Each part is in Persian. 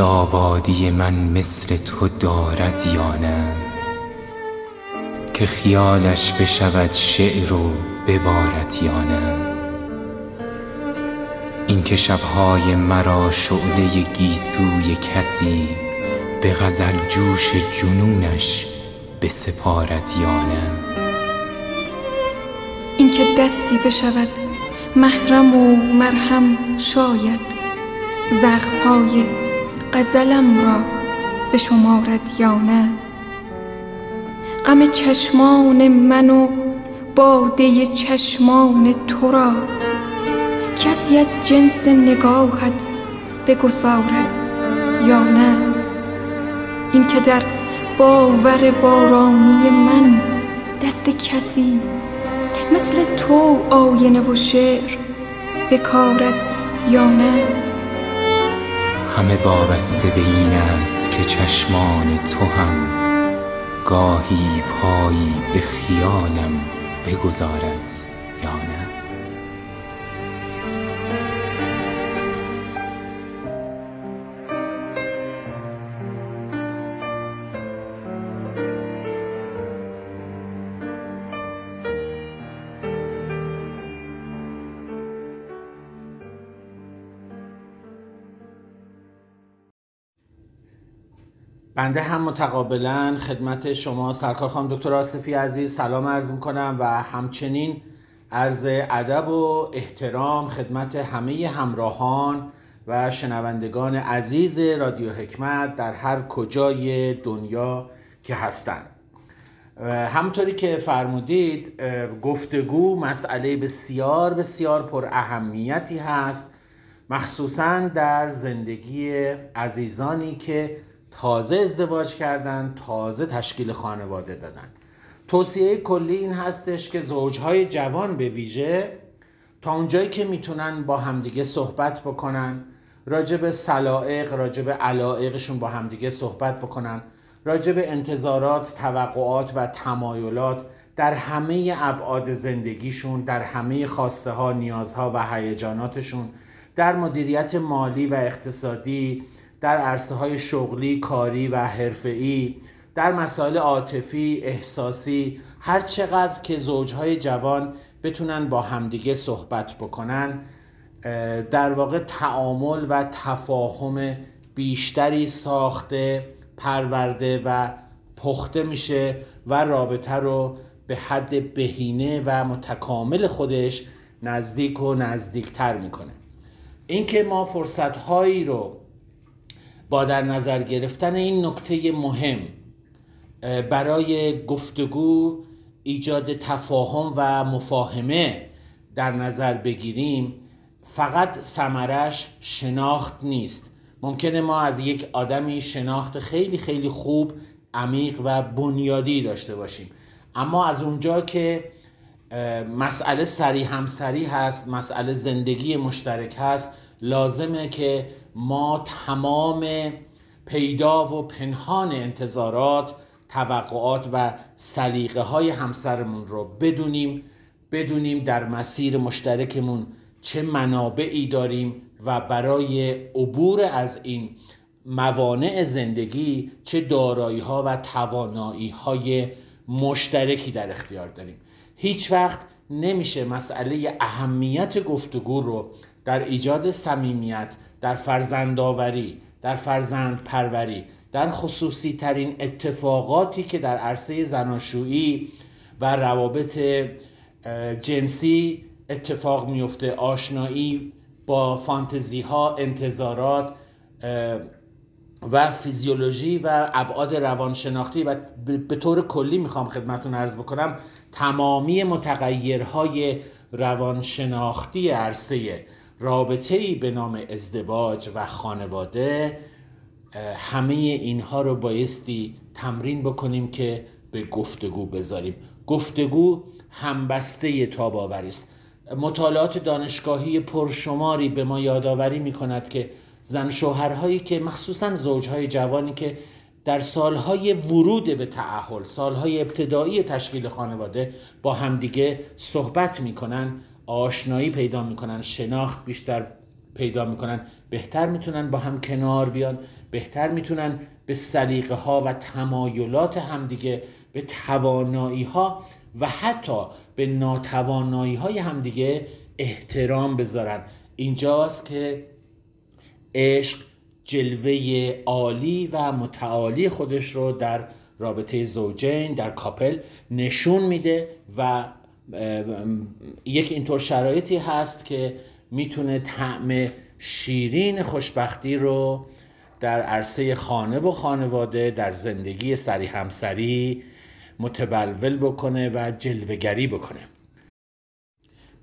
اینکه آبادی من مثل تو دارد یا نه؟ که خیالش بشود شعر و ببارد یا نه؟ اینکه شبهای مرا شعله گیسوی کسی به غزل جوش جنونش بسپارد یا نه؟ اینکه دستی بشود محرم و مرهم شاید زخمهای غزلم را بشمارد یا نه؟ غم چشمان من و باده چشمان تو را کسی از جنس نگاهت بگذارد یا نه؟ اینکه در باور بارانی من دست کسی مثل تو آینه و شعر بکارد یا نه؟ همه وابسته به این است که چشمان تو هم گاهی پایی به خیالم بگذارد یا نه. بنده هم متقابلا خدمت شما سرکار خانم دکتر آصفی عزیز سلام عرض می‌کنم و همچنین عرض ادب و احترام خدمت همه همراهان و شنوندگان عزیز رادیو حکمت در هر کجای دنیا که هستند. همطوری که فرمودید گفتگو مسئله بسیار بسیار پر اهمیتی هست مخصوصا در زندگی عزیزانی که تازه ازدواج کردن تازه تشکیل خانواده دادن. توصیه کلی این هستش که زوجهای جوان به ویژه تا اونجایی که می‌تونن با همدیگه صحبت بکنن راجب سلائق راجب علائقشون با همدیگه صحبت بکنن راجب انتظارات توقعات و تمایلات در همه ابعاد زندگیشون در همه خواسته ها نیازها و هیجاناتشون در مدیریت مالی و اقتصادی در عرصه های شغلی، کاری و حرفه‌ای در مسائل عاطفی، احساسی هر چقدر که زوجهای جوان بتونن با همدیگه صحبت بکنن در واقع تعامل و تفاهم بیشتری ساخته پرورده و پخته میشه و رابطه رو به حد بهینه و متکامل خودش نزدیک و نزدیکتر می‌کنه. اینکه ما فرصت هایی رو با در نظر گرفتن این نکته مهم برای گفتگو ایجاد تفاهم و مفاهمه در نظر بگیریم فقط سمرش شناخت نیست. ممکنه ما از یک آدمی شناخت خیلی خیلی خوب عمیق و بنیادی داشته باشیم. اما از اونجا که مسئله سری همسری هست مسئله زندگی مشترک هست لازمه که ما تمام پیدا و پنهان انتظارات توقعات و سلیقه های همسرمون رو بدونیم بدونیم در مسیر مشترکمون چه منابعی داریم و برای عبور از این موانع زندگی چه دارایی ها و توانایی های مشترکی در اختیار داریم. هیچ وقت نمیشه مسئله اهمیت گفتگو رو در ایجاد صمیمیت در فرزندآوری در فرزند پروری در خصوصی ترین اتفاقاتی که در عرصه زناشویی و روابط جنسی اتفاق میفته آشنایی با فانتزی ها انتظارات و فیزیولوژی و ابعاد روانشناختی. و به طور کلی می‌خوام خدمتون ارز بکنم تمامی متغیرهای روانشناختی عرصه رابطه ای به نام ازدواج و خانواده همه اینها رو بایستی تمرین بکنیم که به گفتگو بذاریم. گفتگو همبسته تاباوری است. مطالعات دانشگاهی پرشماری به ما یادآوری می کند که زن شوهرهایی که مخصوصا زوجهای جوانی که در سالهای ورود به تعهل سالهای ابتدایی تشکیل خانواده با همدیگه صحبت می‌کنن آشنایی پیدا می‌کنن شناخت بیشتر پیدا می‌کنن. بهتر می‌تونن با هم کنار بیان بهتر می‌تونن به سلیقه ها و تمایلات همدیگه به توانایی ها و حتی به ناتوانایی های همدیگه احترام بذارن. اینجاست که عشق جلوه عالی و متعالی خودش رو در رابطه زوجین در کاپل نشون میده و یک اینطور شرایطی هست که می‌تونه طعم شیرین خوشبختی رو در عرصه خانه و خانواده در زندگی سری همسری متبلول بکنه و جلوگری بکنه.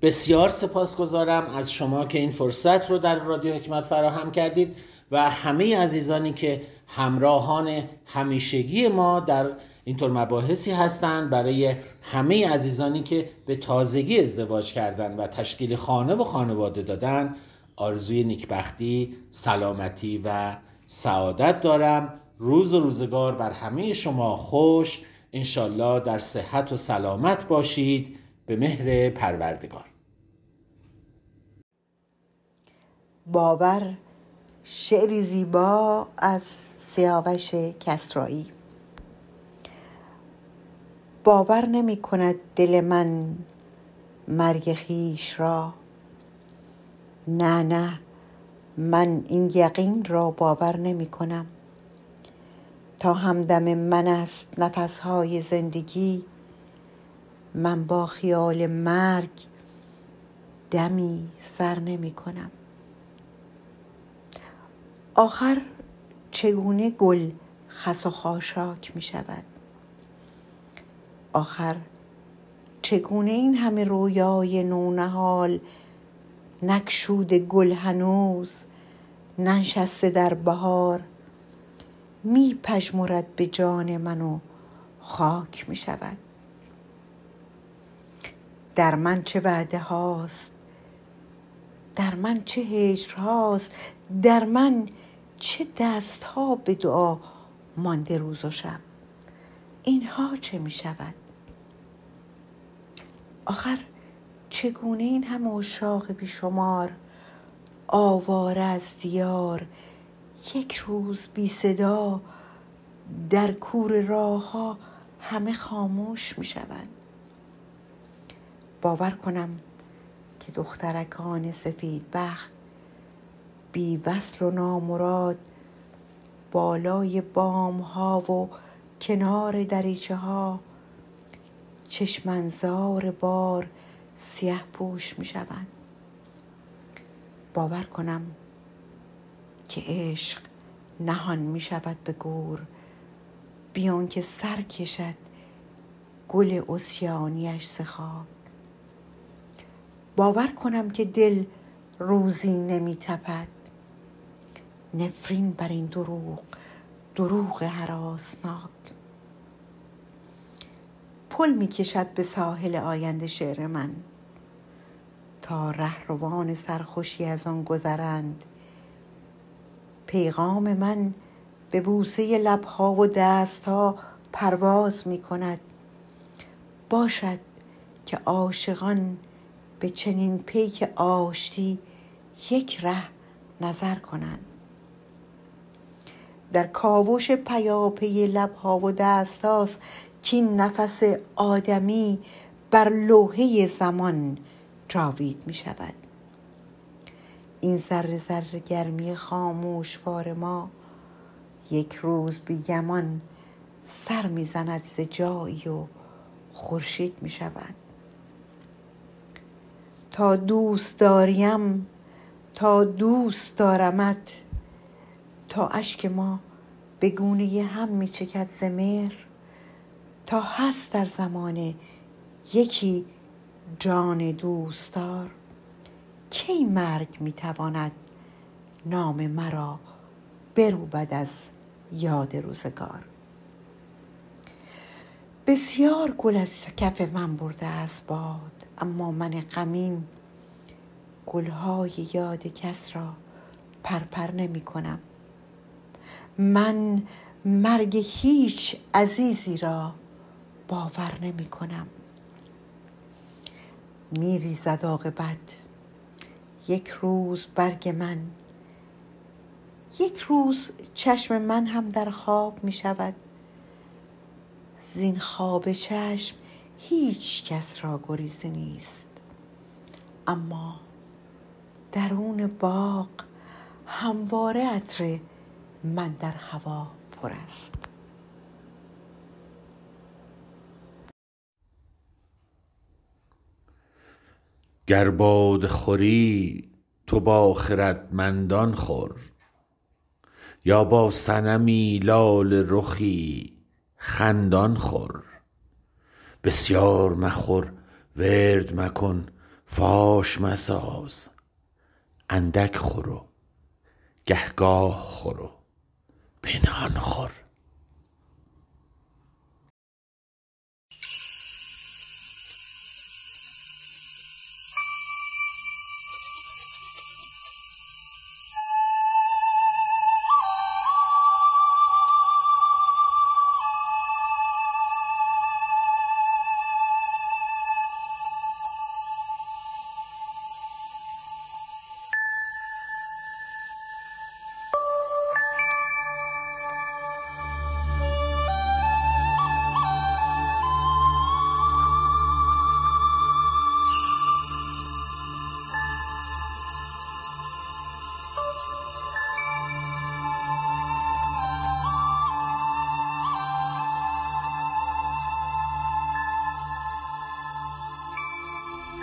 بسیار سپاسگزارم از شما که این فرصت رو در رادیو حکمت فراهم کردید و همه عزیزانی که همراهان همیشگی ما در اینطور مباحثی هستند برای همه عزیزانی که به تازگی ازدواج کردن و تشکیل خانه و خانواده دادن آرزوی نیکبختی، سلامتی و سعادت دارم. روز و روزگار بر همه شما خوش. انشالله در صحت و سلامت باشید. به مهر پروردگار. باور شعری زیبا از سیاوش کسرایی. باور نمی کند دل من مرگ خیش را. نه نه من این یقین را باور نمی کنم. تا همدم من است نفسهای زندگی من با خیال مرگ دمی سر نمی کنم. آخر چگونه گل خس و خاشاک می شود؟ آخر چگونه این همه رویای نونهال نکشود گل هنوز ننشسته در بهار می پژمرد به جان من و خاک می شود در من چه وعده هاست؟ در من چه هجر هاست؟ در من چه دست ها به دعا مانده روز و شب؟ اینها چه می شود آخر چگونه این همه اشاق بیشمار آواره از دیار یک روز بی صدا در کور راه ها همه خاموش می شوند باور کنم که دخترکان سفید بخت بی وصل و نامراد بالای بام ها و کنار دریچه ها چشمنزار بار سیه پوش می شوند باور کنم که عشق نهان می شود به گور. بیان که سر کشد گل اسیانیش سخاک باور کنم که دل روزی نمی تپد نفرین بر این دروغ دروغ حراسناک پل می کشد به ساحل آینده شعر من. تا رهروان سرخوشی از آن گذرند. پیغام من به بوسه لبها و دستها پرواز می کند باشد که عاشقان به چنین پیک آشتی یک ره نظر کنند. در کاوش پیاپی لبها و دستاست کین نفس آدمی بر لوحه زمان جاوید می شود این ذره ذره گرمی خاموش فار ما یک روز بیگمان سر می‌زند ز جایی و خورشید می شود تا دوست داریم تا دوست دارمت تا اشک ما به گونه هم می چکد زمیر تا هست در زمان یکی جان دوستدار. کی مرگ می‌تواند نام مرا بروبد از یاد روزگار؟ بسیار گل از کف من برده از باد اما من غمین گلهای یاد کس را پرپر نمی کنم. من مرگ هیچ عزیزی را باور نمی کنم. می ریزد عاقبت. یک روز برگ من. یک روز چشم من هم در خواب می شود. زین خواب چشم هیچ کس را گریزی نیست. اما درون باغ همواره عطر من در هوا پر است. گر باد خوری تو با خردمندان خور. یا با صنمی لال رخی خندان خور. بسیار مخور ورد مکن فاش مساز. اندک خور و گهگاه خور و پنهان خور.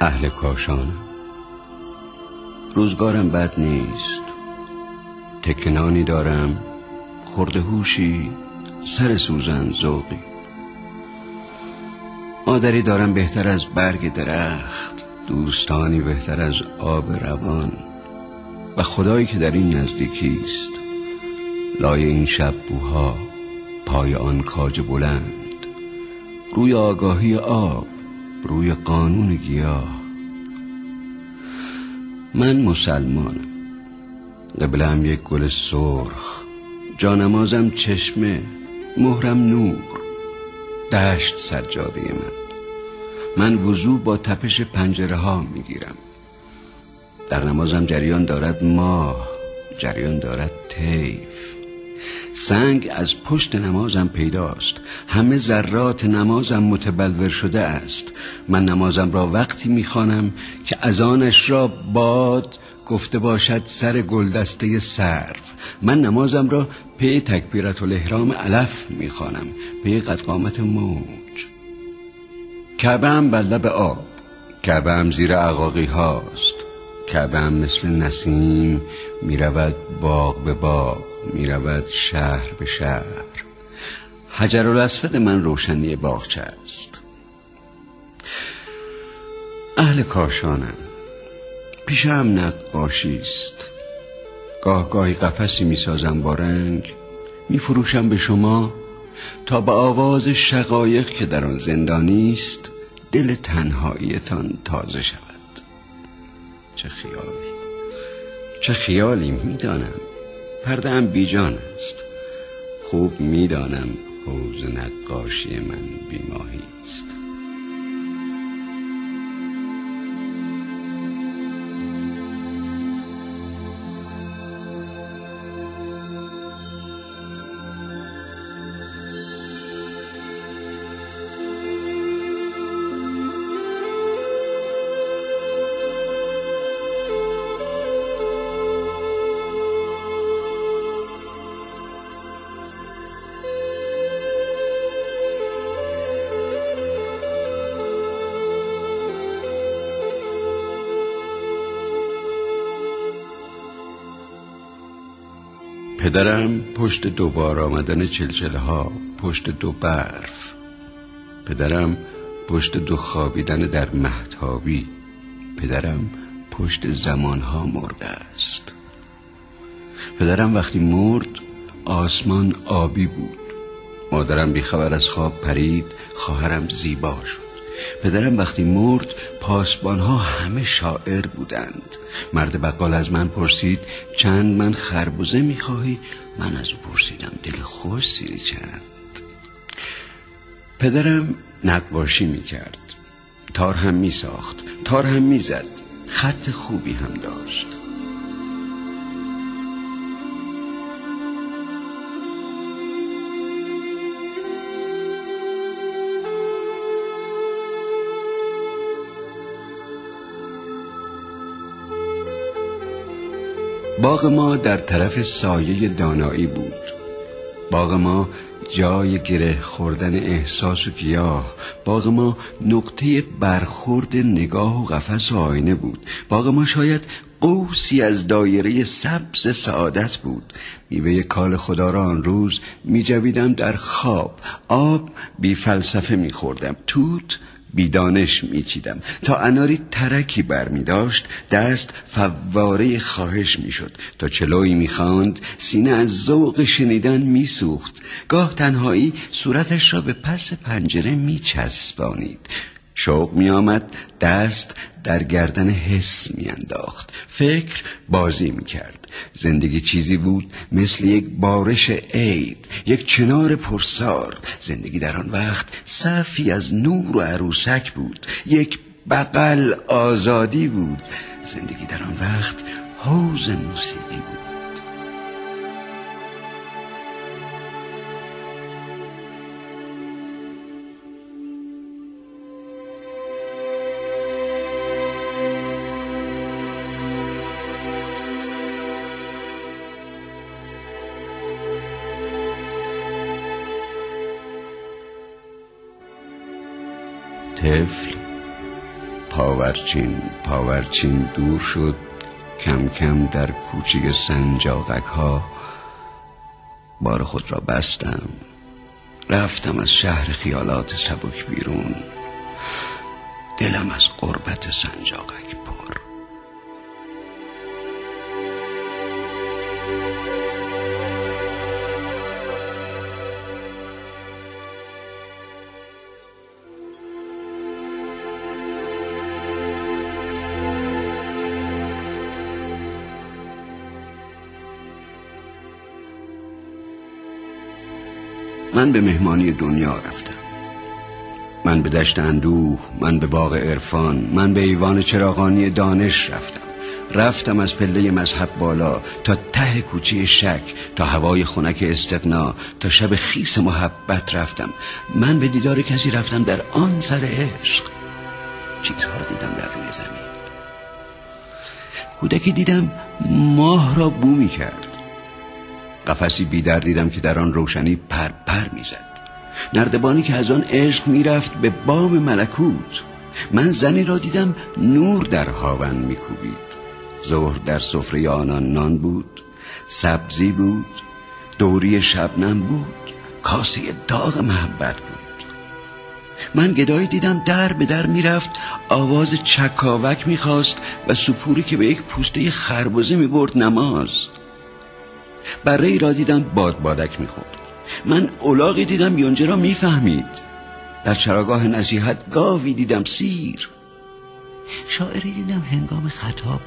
اهل کاشان. روزگارم بد نیست. تکنانی دارم. خورده هوشی سر سوزن ذوقی. مادری دارم بهتر از برگ درخت دوستانی بهتر از آب روان. و خدایی که در این نزدیکی است. لای این شب بوها پای آن کاج بلند. روی آگاهی آب روی قانون گیاه. من مسلمانم قبلم یک گل سرخ جانمازم چشمه مهرم نور. دشت سجاده من. من وضوع با تپش پنجره ها می‌گیرم. در نمازم جریان دارد ماه جریان دارد تیف سنگ از پشت نمازم پیداست. همه ذرات نمازم متبلور شده است. من نمازم را وقتی می‌خوانم که از آنش را باد گفته باشد سر گلدسته سرف من نمازم را پی تکبیرت الاحرام علف می‌خوانم. پی قدقامت موج. کعبه هم بر لب آب. کعبه هم زیر عقاقی هاست. کعبه هم مثل نسیم می‌رود باغ به باغ. می‌رود شهر به شهر. حجر الاسفد من روشنی باغچه است. اهل کاشانم پیشم نقاشی است. گاه گاهی قفسی می‌سازم با رنگ میفروشم به شما تا به آواز شقایق که در آن زندانی است دل تنهاییتان تازه شود. چه خیالی چه خیالی می‌دانم. پرده هم بیجان است. خوب می‌دانم حوز نقاشی من بیماهی. پدرم پشت دوبار آمدن چلچله ها پشت دو برف. پدرم پشت دو خوابیدن در محتابی پدرم پشت زمانها مرده است. پدرم وقتی مرد آسمان آبی بود. مادرم بیخبر از خواب پرید خواهرم زیبا شد. پدرم وقتی مرد پاسبان ها همه شاعر بودند. مرد بقال از من پرسید چند من خربوزه می‌خواهی؟ من از او پرسیدم دل خوش سیری چند پدرم نقاشی می‌کرد. تار هم میساخت تار هم می‌زد خط خوبی هم داشت. باغ ما در طرف سایه دانایی بود. باغ ما جای گره خوردن احساس و گیاه. باغ ما نقطه برخورد نگاه و قفس و آینه بود. باغ ما شاید قوسی از دایره سبز سعادت بود. میوه کال خدا را آن روز میجویدم در خواب. آب بی فلسفه میخوردم. توت بیدانش میچیدم. تا اناری ترکی بر می داشت دست فواره خواهش می‌شد تا چلوی می‌خواند سینه از ذوق شنیدن میسوخت گاه تنهایی صورتش را به پس پنجره میچسبانید شوق می آمد دست در گردن حس می انداخت فکر بازی می کرد زندگی چیزی بود مثل یک بارش عید یک چنار پرسار. زندگی در آن وقت صفی از نور و عروسک بود یک بغل آزادی بود. زندگی در آن وقت حوز موسیقی بود. طفل. پاورچین پاورچین دور شد کم کم در کوچه سنجاقک ها بار خود را بستم. رفتم از شهر خیالات سبک بیرون. دلم از قربت سنجاقک من به مهمانی دنیا رفتم. من به دشت اندوه من به باغ عرفان من به ایوان چراغانی دانش رفتم. رفتم از پله مذهب بالا تا ته کوچه شک تا هوای خنک استقنا تا شب خیس محبت رفتم. من به دیدار کسی رفتم در آن سر عشق. چیزها دیدم در روی زمین. کودکی دیدم ماه را بو می کرد قفسی بیدر دیدم که در آن روشنی پر پر می‌زد. نردبانی که از آن عشق می‌رفت به بام ملکوت. من زنی را دیدم نور در هاون میکوبید. ظهر در سفره آنان نان بود سبزی بود دوری شبنم بود کاسه داغ محبت بود. من گدایی دیدم در به در می‌رفت آواز چکاوک می‌خواست و سپوری که به یک پوسته خربزه می‌برد نماز. برای را دیدم باد بادک می‌خورد. من اولاغی دیدم یونجه را می‌فهمید. در چراگاه نصیحت گاوی دیدم سیر. شاعری دیدم هنگام خطاب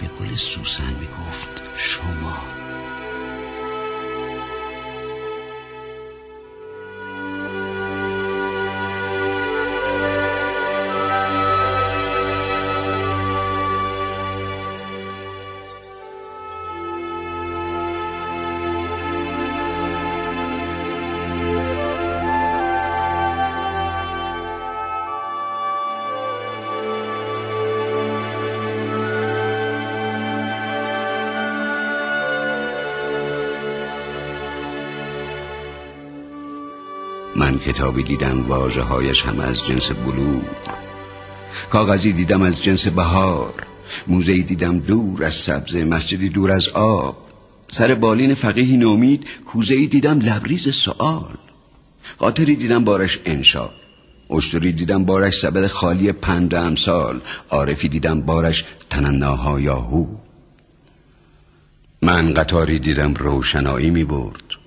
به قول سوسن می‌گفت شما من کتابی دیدم واجه هایش هم از جنس بلور کاغذی دیدم از جنس بهار. موزهی دیدم دور از سبزه مسجدی دور از آب. سر بالین فقیهی نومید کوزهی دیدم لبریز سوال قاطری دیدم بارش انشا. اشتری دیدم بارش سبد خالی پند امسال عارفی دیدم بارش تنناها یاهو. من قطاری دیدم روشنایی می برد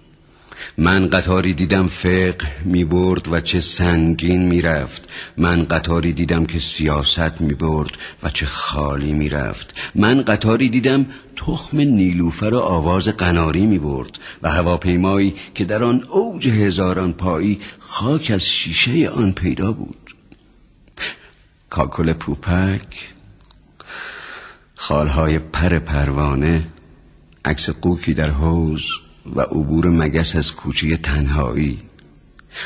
من قطاری دیدم فقه می برد و چه سنگین می رفت من قطاری دیدم که سیاست می برد و چه خالی می رفت من قطاری دیدم تخم نیلوفر و آواز قناری می برد و هواپیمایی که در آن اوج هزاران پایی خاک از شیشه آن پیدا بود. کاکل پوپک خالهای پر پروانه عکس قوکی در حوز و عبور مگس از کوچه تنهایی.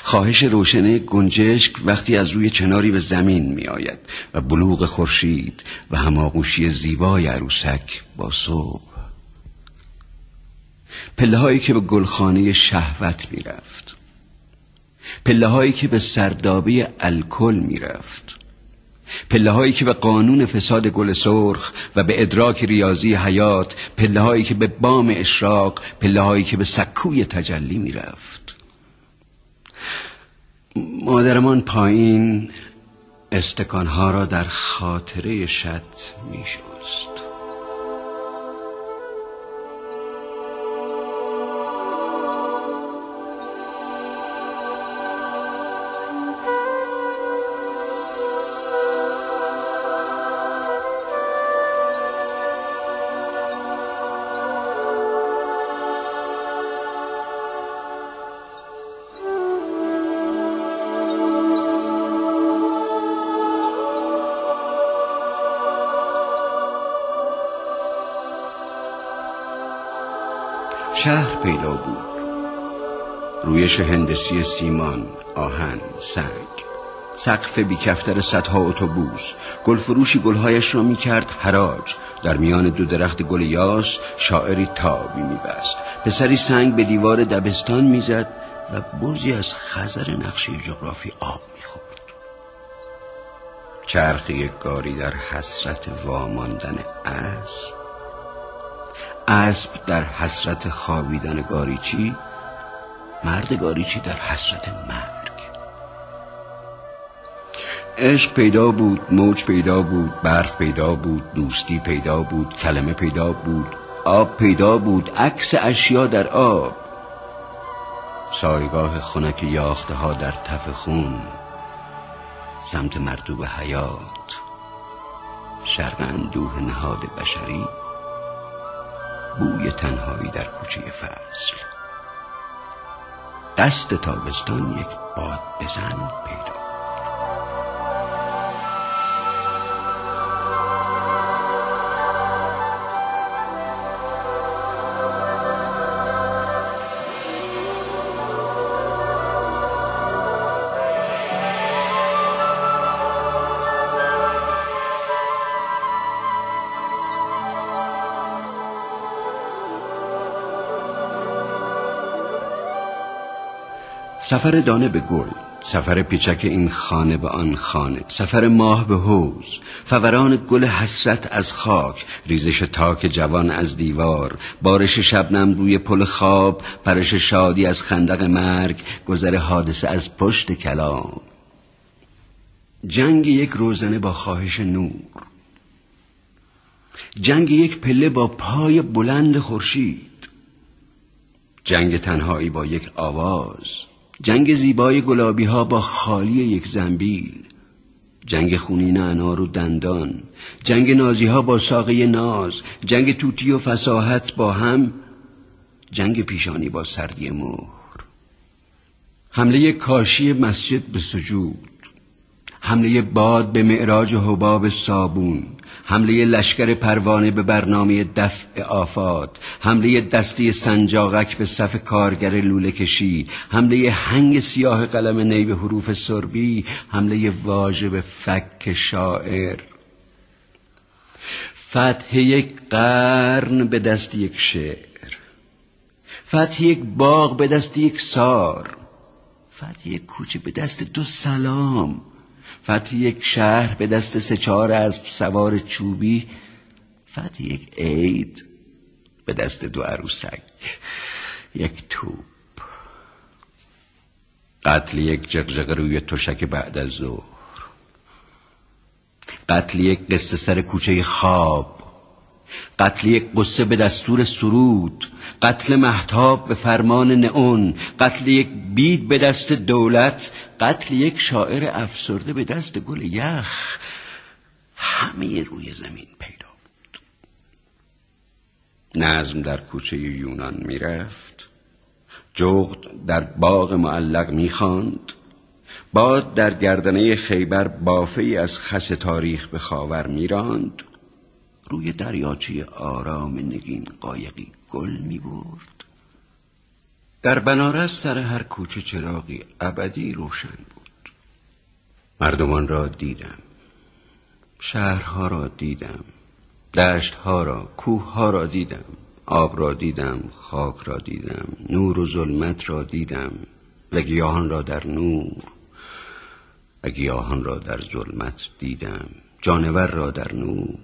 خواهش روشنه گنجشک وقتی از روی چناری به زمین می آید و بلوغ خورشید و هماغوشی زیبای عروسک با صبح. پله هایی که به گلخانه شهوت می رفت پله هایی که به سردابه الکل می رفت پله هایی که به قانون فساد گل سرخ و به ادراک ریاضی حیات پله هایی که به بام اشراق پله هایی که به سکوی تجلی می رفت مادرمان پایین استکانها را در خاطره شد می شهر پیدا بود. رویش هندسی سیمان آهن سنگ. سقف بیکفتر صدها اتوبوس. گلفروشی گلهایش را می‌کرد حراج. در میان دو درخت گل یاس شاعری تابی میبست. پسری سنگ به دیوار دبستان می‌زد و بوزی از خزر نقشه جغرافی آب می‌خورد. چرخی گاری در حسرت واماندن اسب اسب در حسرت خوابیدن گاریچی مرد گاریچی در حسرت مرگ. عشق پیدا بود موج پیدا بود برف پیدا بود دوستی پیدا بود کلمه پیدا بود آب پیدا بود عکس اشیا در آب. سایگاه خنک یاخته ها در تف خون سمت مرتوب حیات شرق اندوه نهاد بشری. بوی تنهایی در کوچه فصل. دست تابستان یک باد بزن پیدا سفر دانه به گل سفر پیچک این خانه به آن خانه سفر ماه به حوز فوران گل حسرت از خاک ریزش تاک جوان از دیوار بارش شبنم روی پل خواب پرش شادی از خندق مرگ گذر حادثه از پشت کلام. جنگ یک روزنه با خواهش نور. جنگ یک پله با پای بلند خورشید. جنگ تنهایی با یک آواز. جنگ زیبای گلابی ها با خالی یک زنبیل جنگ خونین انار و دندان جنگ نازی ها با ساقه ناز جنگ توتی و فساحت با هم جنگ پیشانی با سردی مهر. حمله کاشی مسجد به سجود حمله باد به معراج حباب صابون حمله لشکر پروانه به برنامه دفع آفات حمله دستی سنجاقک به صف کارگر لوله کشی حمله هنگ سیاه قلم نی به حروف سربی حمله واژه به فک شاعر. فتح یک قرن به دست یک شعر فتح یک باغ به دست یک سار فتح یک کوچه به دست دو سلام. فتح یک شهر به دست سه چهار از سوار چوبی فتح یک عید به دست دو عروسک یک توپ. قتل یک جغجغ روی تشک بعد از ظهر. قتل یک قصه سر کوچه خواب. قتل یک قصه به دستور سرود. قتل محتاب به فرمان نئون. قتل یک بید به دست دولت. قتل یک شاعر افسرده به دست گل یخ. همه روی زمین پیدا بود. نظم در کوچه یونان می‌رفت. جغد در باغ معلق می‌خواند. باد در گردنه خیبر بافه از خس تاریخ به خاور میراند. روی دریاچه آرام نگین قایقی گل می برد در بنارس سر هر کوچه چراغی ابدی روشن بود. مردمان را دیدم. شهرها را دیدم. دشتها را کوهها را دیدم. آب را دیدم خاک را دیدم. نور و ظلمت را دیدم. و گیاهان را در نور. و گیاهان را در ظلمت دیدم. جانور را در نور.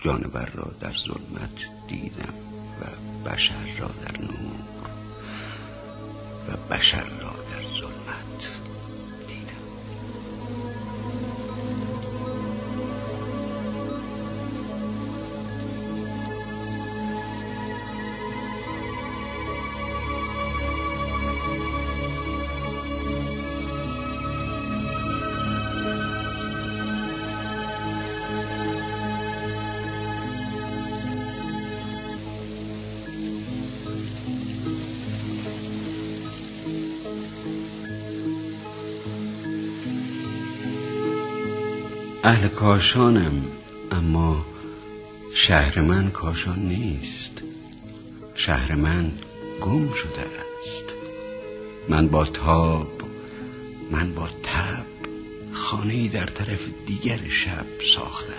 جانور را در ظلمت دیدم. و بشر را در نور. بشر را در ظلمت. اهل کاشانم اما شهر من کاشان نیست. شهر من گم شده است. من با تاب من با تب خانه در طرف دیگر شب ساختم.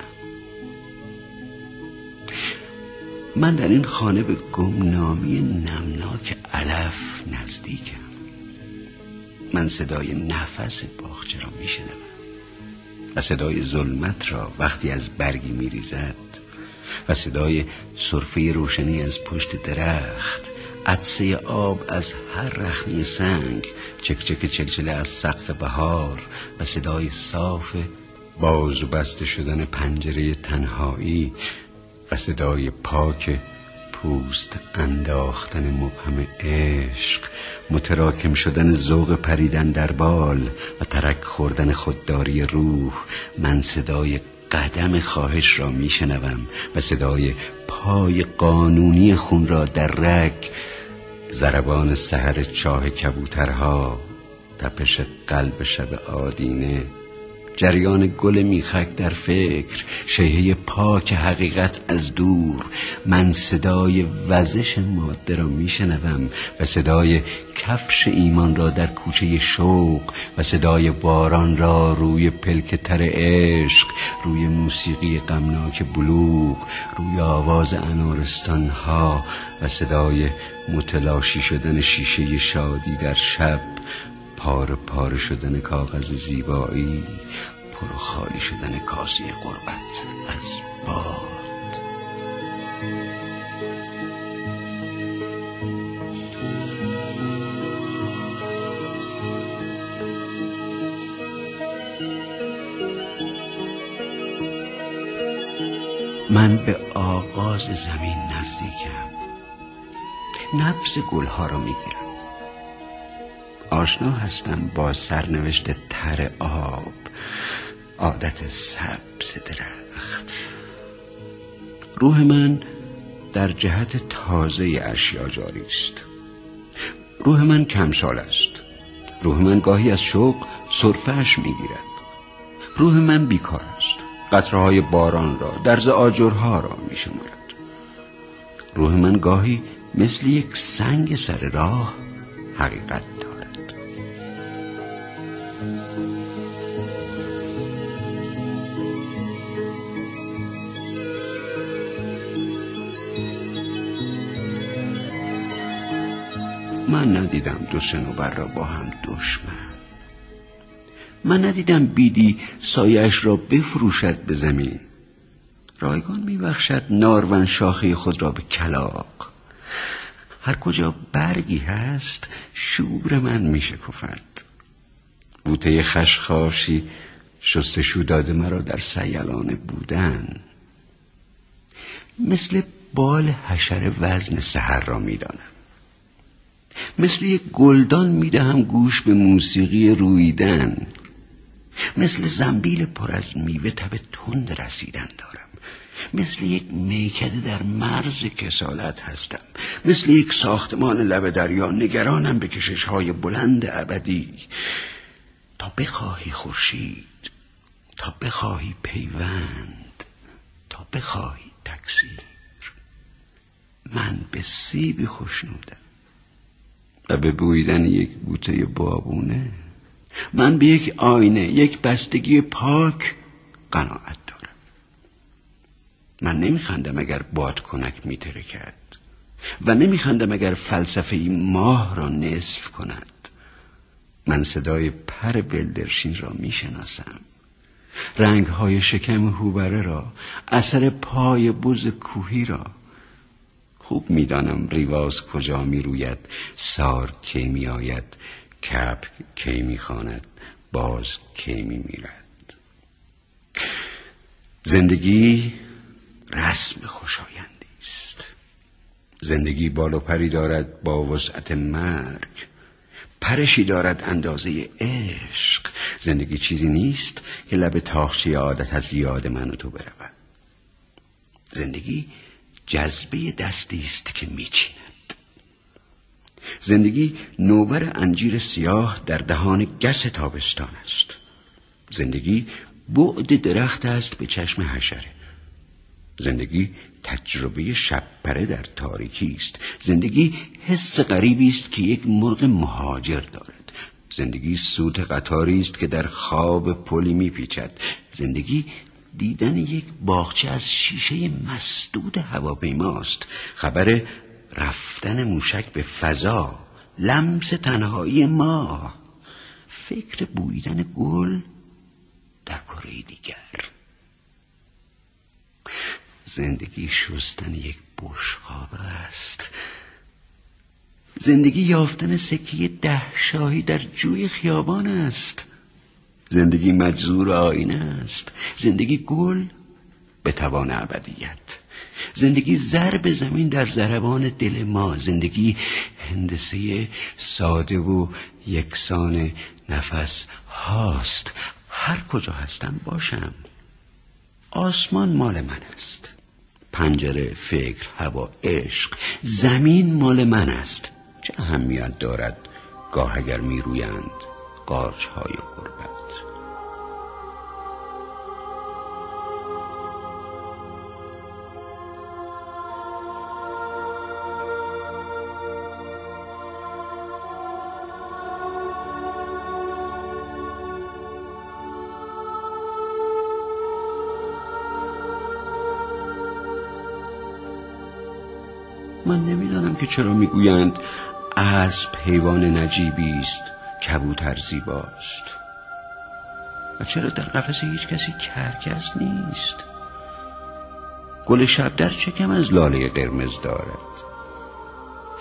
من در این خانه به گمنامی نمناک علف نزدیکم. من صدای نفس باغچه را میشنوم. و صدای ظلمت را وقتی از برگی میریزد و صدای صرفه روشنی از پشت درخت عدسه آب از هر رخنی سنگ چکچک چلچله از سقف بهار و صدای صاف باز و بسته شدن پنجره تنهایی و صدای پاک پوست انداختن مبهم عشق متراکم شدن ذوق پریدن در بال و ترک خوردن خودداری روح من صدای قدم خواهش را میشنوم و صدای پای قانونی خون را در رگ زربان سهر چاه کبوترها تپش قلب شب آدینه جریان گل میخک در فکر شیهه پاک حقیقت از دور. من صدای وزش ماده را میشنوم و صدای کفش ایمان را در کوچه شوق و صدای باران را روی پلک تر عشق روی موسیقی غمناک بلوغ روی آواز انارستان ها و صدای متلاشی شدن شیشه شادی در شب. پاره پاره شدن کاغذ زیبایی پر خالی شدن کاسه قربت از باد. من به آغاز زمین نزدیکم. نبز گلها را می‌گیرم. آشنا هستم با سرنوشت تر آب عادت سبز درخت. روح من در جهت تازه اشیا جاری است. روح من کمسال است. روح من گاهی از شوق سرفش می‌گیرد. روح من بیکار است. قطرهای باران را درز آجرها را میشمارد. روح من گاهی مثل یک سنگ سر راه حقیقت من ندیدم دو سنوبر را با هم دشمن. من ندیدم بیدی سایش را بفروشد به زمین. رایگان میبخشد نارون شاخه خود را به کلاق. هر کجا برگی هست شور من میشکفد. بوته خشخاشی شستشو داده مرا در سیلان بودن. مثل بال حشر وزن سحر را می‌دانم مثل یک گلدان می‌دهم گوش به موسیقی رویدن. مثل زنبیل پر از میوه تب تند رسیدن دارم. مثل یک میکده در مرز کسالت هستم. مثل یک ساختمان لب دریا نگرانم به کشش های بلند ابدی. تا بخواهی خورشید تا بخواهی پیوند تا بخواهی تکثیر. من به سیبی خوشنودم و به بویدن یک بوته بابونه. من به یک آینه یک بستگی پاک قناعت دارم. من نمیخندم اگر باد کنک میترکد و نمیخندم اگر فلسفه ماه را نصف کند. من صدای پر بلدرشین را می‌شناسم. رنگ های شکم هوبره را اثر پای بز کوهی را خوب می‌دانم ریواز کجا می روید سار کی می آید کپ کی می خاند باز کی می میرد زندگی رسم خوشایندی است. زندگی بال و پری دارد با وسعت مرگ. پرشی دارد اندازه عشق. زندگی چیزی نیست که لب تاخچه عادت از یاد من و تو برود. زندگی جذبه دستی است که میچیند. زندگی نوبر انجیر سیاه در دهان گس تابستان است. زندگی بعد درخت است به چشم حشره. زندگی تجربه شبپره در تاریکی است. زندگی حس غریبی است که یک مرغ مهاجر دارد. زندگی سوت قطاری است که در خواب پلی میپیچد. زندگی دیدن یک باغچه از شیشه مسدود هواپیماست. خبر رفتن موشک به فضا لمس تنهایی ما. فکر بویدن گل در کره دیگر. زندگی شستن یک بشقاب است. زندگی یافتن سکه ده شاهی در جوی خیابان است. زندگی مجزور آینه است. زندگی گل به توان ابدیت. زندگی ضرب زمین در زربان دل ما. زندگی هندسه ساده و یکسان نفس هاست. هر کجا هستم باشم. آسمان مال من است. پنجره فکر هوا عشق. زمین مال من است. چه اهمیت دارد گاه اگر میرویند قارچ های غربت؟ نمی‌دانم که چرا می‌گویند اسب حیوان نجیبی است کبوتر زیباست. و چرا در قفس هیچ کسی کرکس نیست؟ گل شب در چکم از لاله قرمز دارد؟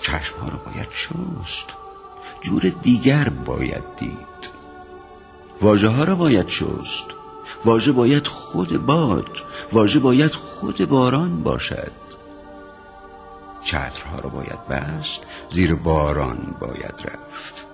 چشمها را باید شست جور دیگر باید دید. واژه ها را باید شست واژه باید خود باد واژه باید خود باران باشد. چترها را باید بست زیر باران باید رفت.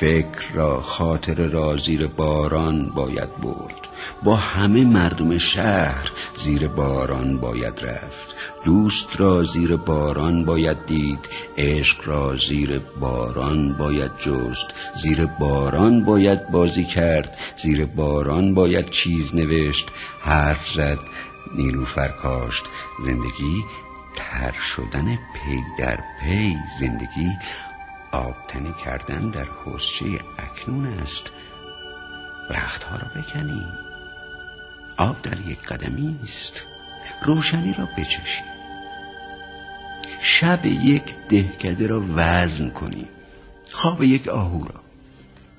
فکر را خاطر را زیر باران باید برد. با همه مردم شهر زیر باران باید رفت. دوست را زیر باران باید دید عشق را زیر باران باید جست. زیر باران باید بازی کرد زیر باران باید چیز نوشت. حرف زد نیلوفر کاشت. زندگی تر شدن پی در پی. زندگی آبتنی کردن در حسچه اکنون است. رختها را بکنیم آب در یک قدمی است روشنی را بچشیم شب یک دهکده را وزن کنیم خواب یک آهو را.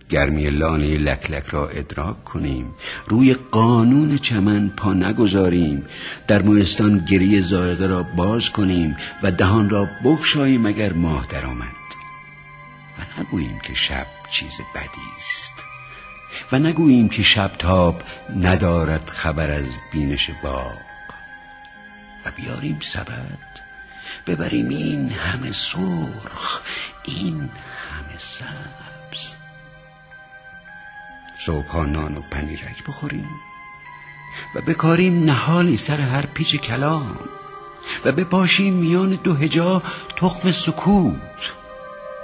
گرمی لانه لکلک را ادراک کنیم. روی قانون چمن پا نگذاریم. در موستان گریه زایده را باز کنیم و دهان را بگشاییم اگر ماه درآمد. و نگوییم که شب چیز بدی است. و نگوییم که شب تاب ندارد خبر از بینش باغ. و بیاریم سبد. ببریم این همه سرخ این همه سبز. صبحها نان و پنیرک بخوریم. و بکاریم نهالی سر هر پیچ کلام. و بپاشیم میان دو هجا تخم سکوت.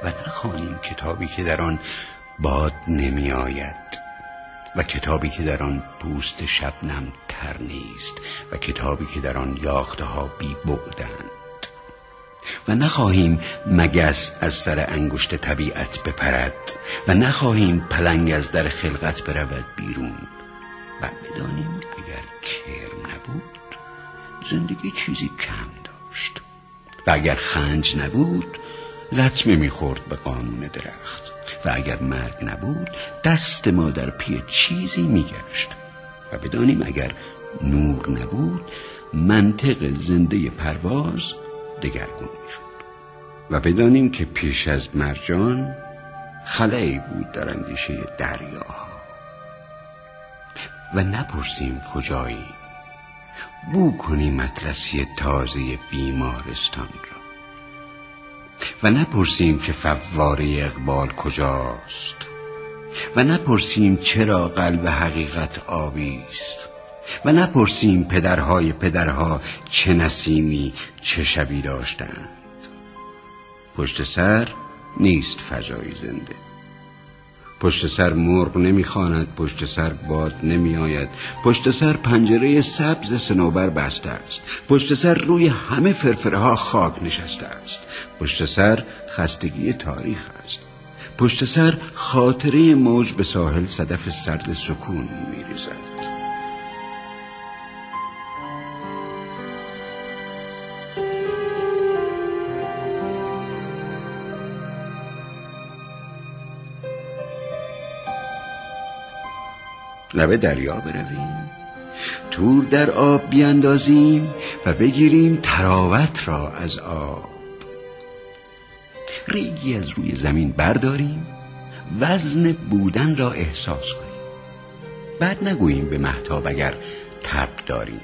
و نخوانیم کتابی که در آن باد نمی آید و کتابی که در آن پوست شبنم مبتر نیست. و کتابی که در آن یاخته ها بی بودند و نخواهیم مگس از سر انگشت طبیعت بپرد و نخواهیم پلنگ از در خلقت برود بیرون. و بدانیم اگر کرم نبود زندگی چیزی کم داشت. و اگر خنج نبود لطمه می‌خورد به قانون درخت. و اگر مرگ نبود دست ما در پی چیزی میگشت. و بدانیم اگر نور نبود منطق زنده پرواز دگرگون می‌شد و بدانیم که پیش از مرجان خلایی بود در اندیشه دریاها. و نپرسیم کجایی؟ بو کنیم اطلسی تازه بیمارستان را. و نپرسیم که فواره اقبال کجاست. و نپرسیم چرا قلب حقیقت آبی است. و نپرسیم پدرهای پدرها چه نسیمی چه شبی داشتند. پشت سر نیست فضای زنده. پشت سر مرغ نمی‌خواند پشت سر باد نمیآید. پشت سر پنجره سبز سنوبر بسته است. پشت سر روی همه فرفره ها خاک نشسته است. پشت سر خستگی تاریخ است. پشت سر خاطره موج به ساحل صدف سرد سکون میریزد. لبه دریا برویم. تور در آب بیاندازیم و بگیریم تراوت را از آب. ریگی از روی زمین برداریم. وزن بودن را احساس کنیم. بعد نگوییم به محتاب اگر تب داریم.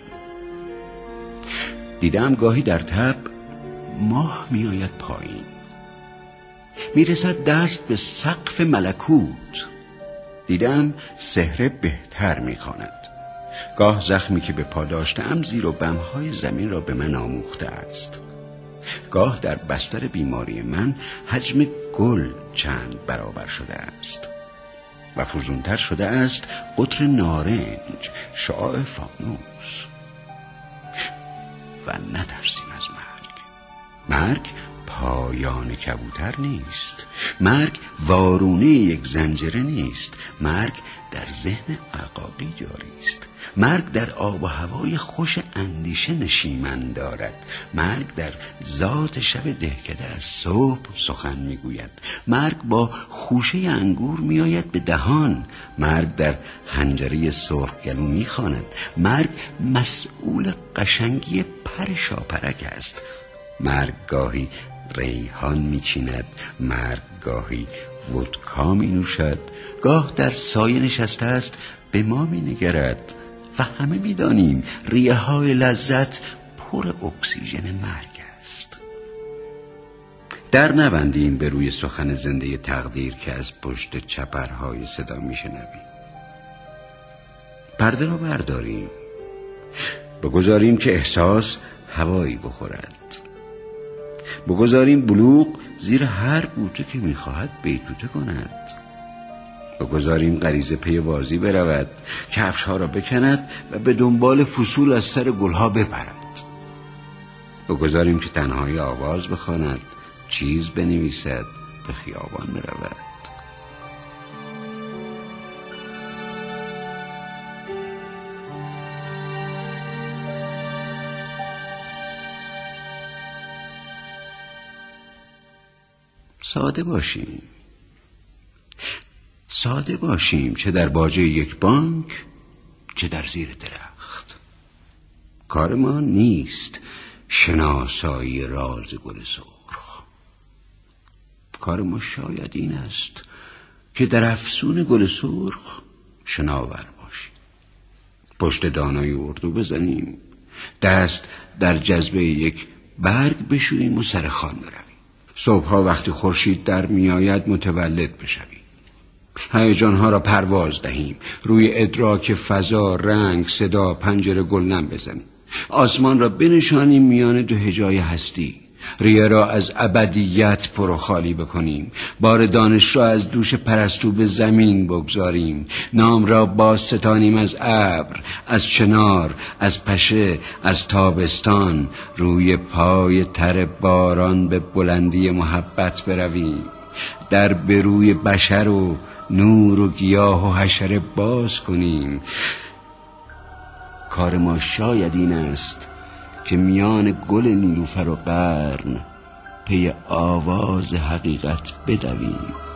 دیدم گاهی در تب ماه میآید پایین. می‌رسد دست به سقف ملکوت. دیدم سهره بهتر می‌خواند. گاه زخمی که به پا داشتم زیر و بمهای زمین را به من آموخته است. گاه در بستر بیماری من حجم گل چند برابر شده است و فزونتر شده است قطر نارنج شعاع فانوس. و نترسیم از مرگ. مرگ پایان کبوتر نیست. مرگ وارونه یک زنجره نیست. مرگ در ذهن عقاقی جاری است. مرگ در آب و هوای خوش اندیشه نشیمن دارد. مرگ در ذات شب دهکده از صبح سخن می‌گوید. مرگ با خوشه انگور میآید به دهان. مرگ در حنجره سرخگلو می‌خواند. مرگ مسئول قشنگی پر شاپرک است. مرگ گاهی ریحان میچیند مرگ گاهی ودکا می نوشد گاه در سایه نشسته است به ما می نگرد و همه می دانیم ریه های لذت پر اکسیژن مرگ است. در نبندیم به روی سخن زنده تقدیر که از پشت چپرهای صدا می شنویم پرده را برداریم. بگذاریم که احساس هوایی بخورد. بگذاریم بلوغ زیر هر بوته که می‌خواهد بیتوته کند. بگذاریم غریزه پی بازی برود کفشها را بکند و به دنبال فصول از سر گلها بپرد بگذاریم که تنهایی آواز بخواند چیز بنویسد به خیابان برود. ساده باشیم. ساده باشیم چه در باجه یک بانک چه در زیر درخت. کار ما نیست شناسایی راز گل سرخ. کار ما شاید این است که در افسون گل سرخ شناور باشیم. پشت دانای اردو بزنیم. دست در جذبه یک برگ بشوییم و سر خوان برویم صبحها وقتی خورشید در میآید متولد بشویم. هیجانها را پرواز دهیم. روی ادراک فضا رنگ صدا پنجره گل نم بزنیم. آسمان را بنشانیم میان دو هجای هستی. ریه را از ابدیت پر و خالی بکنیم. بار دانش را از دوش پرستو به زمین بگذاریم. نام را باز ستانیم از ابر از چنار از پشه از تابستان. روی پای تر باران به بلندی محبت برویم. در بروی بشر و نور و گیاه و حشره باز کنیم. کار ما شاید این است که میان گل نیلوفر و قرن پی آواز حقیقت بدویم.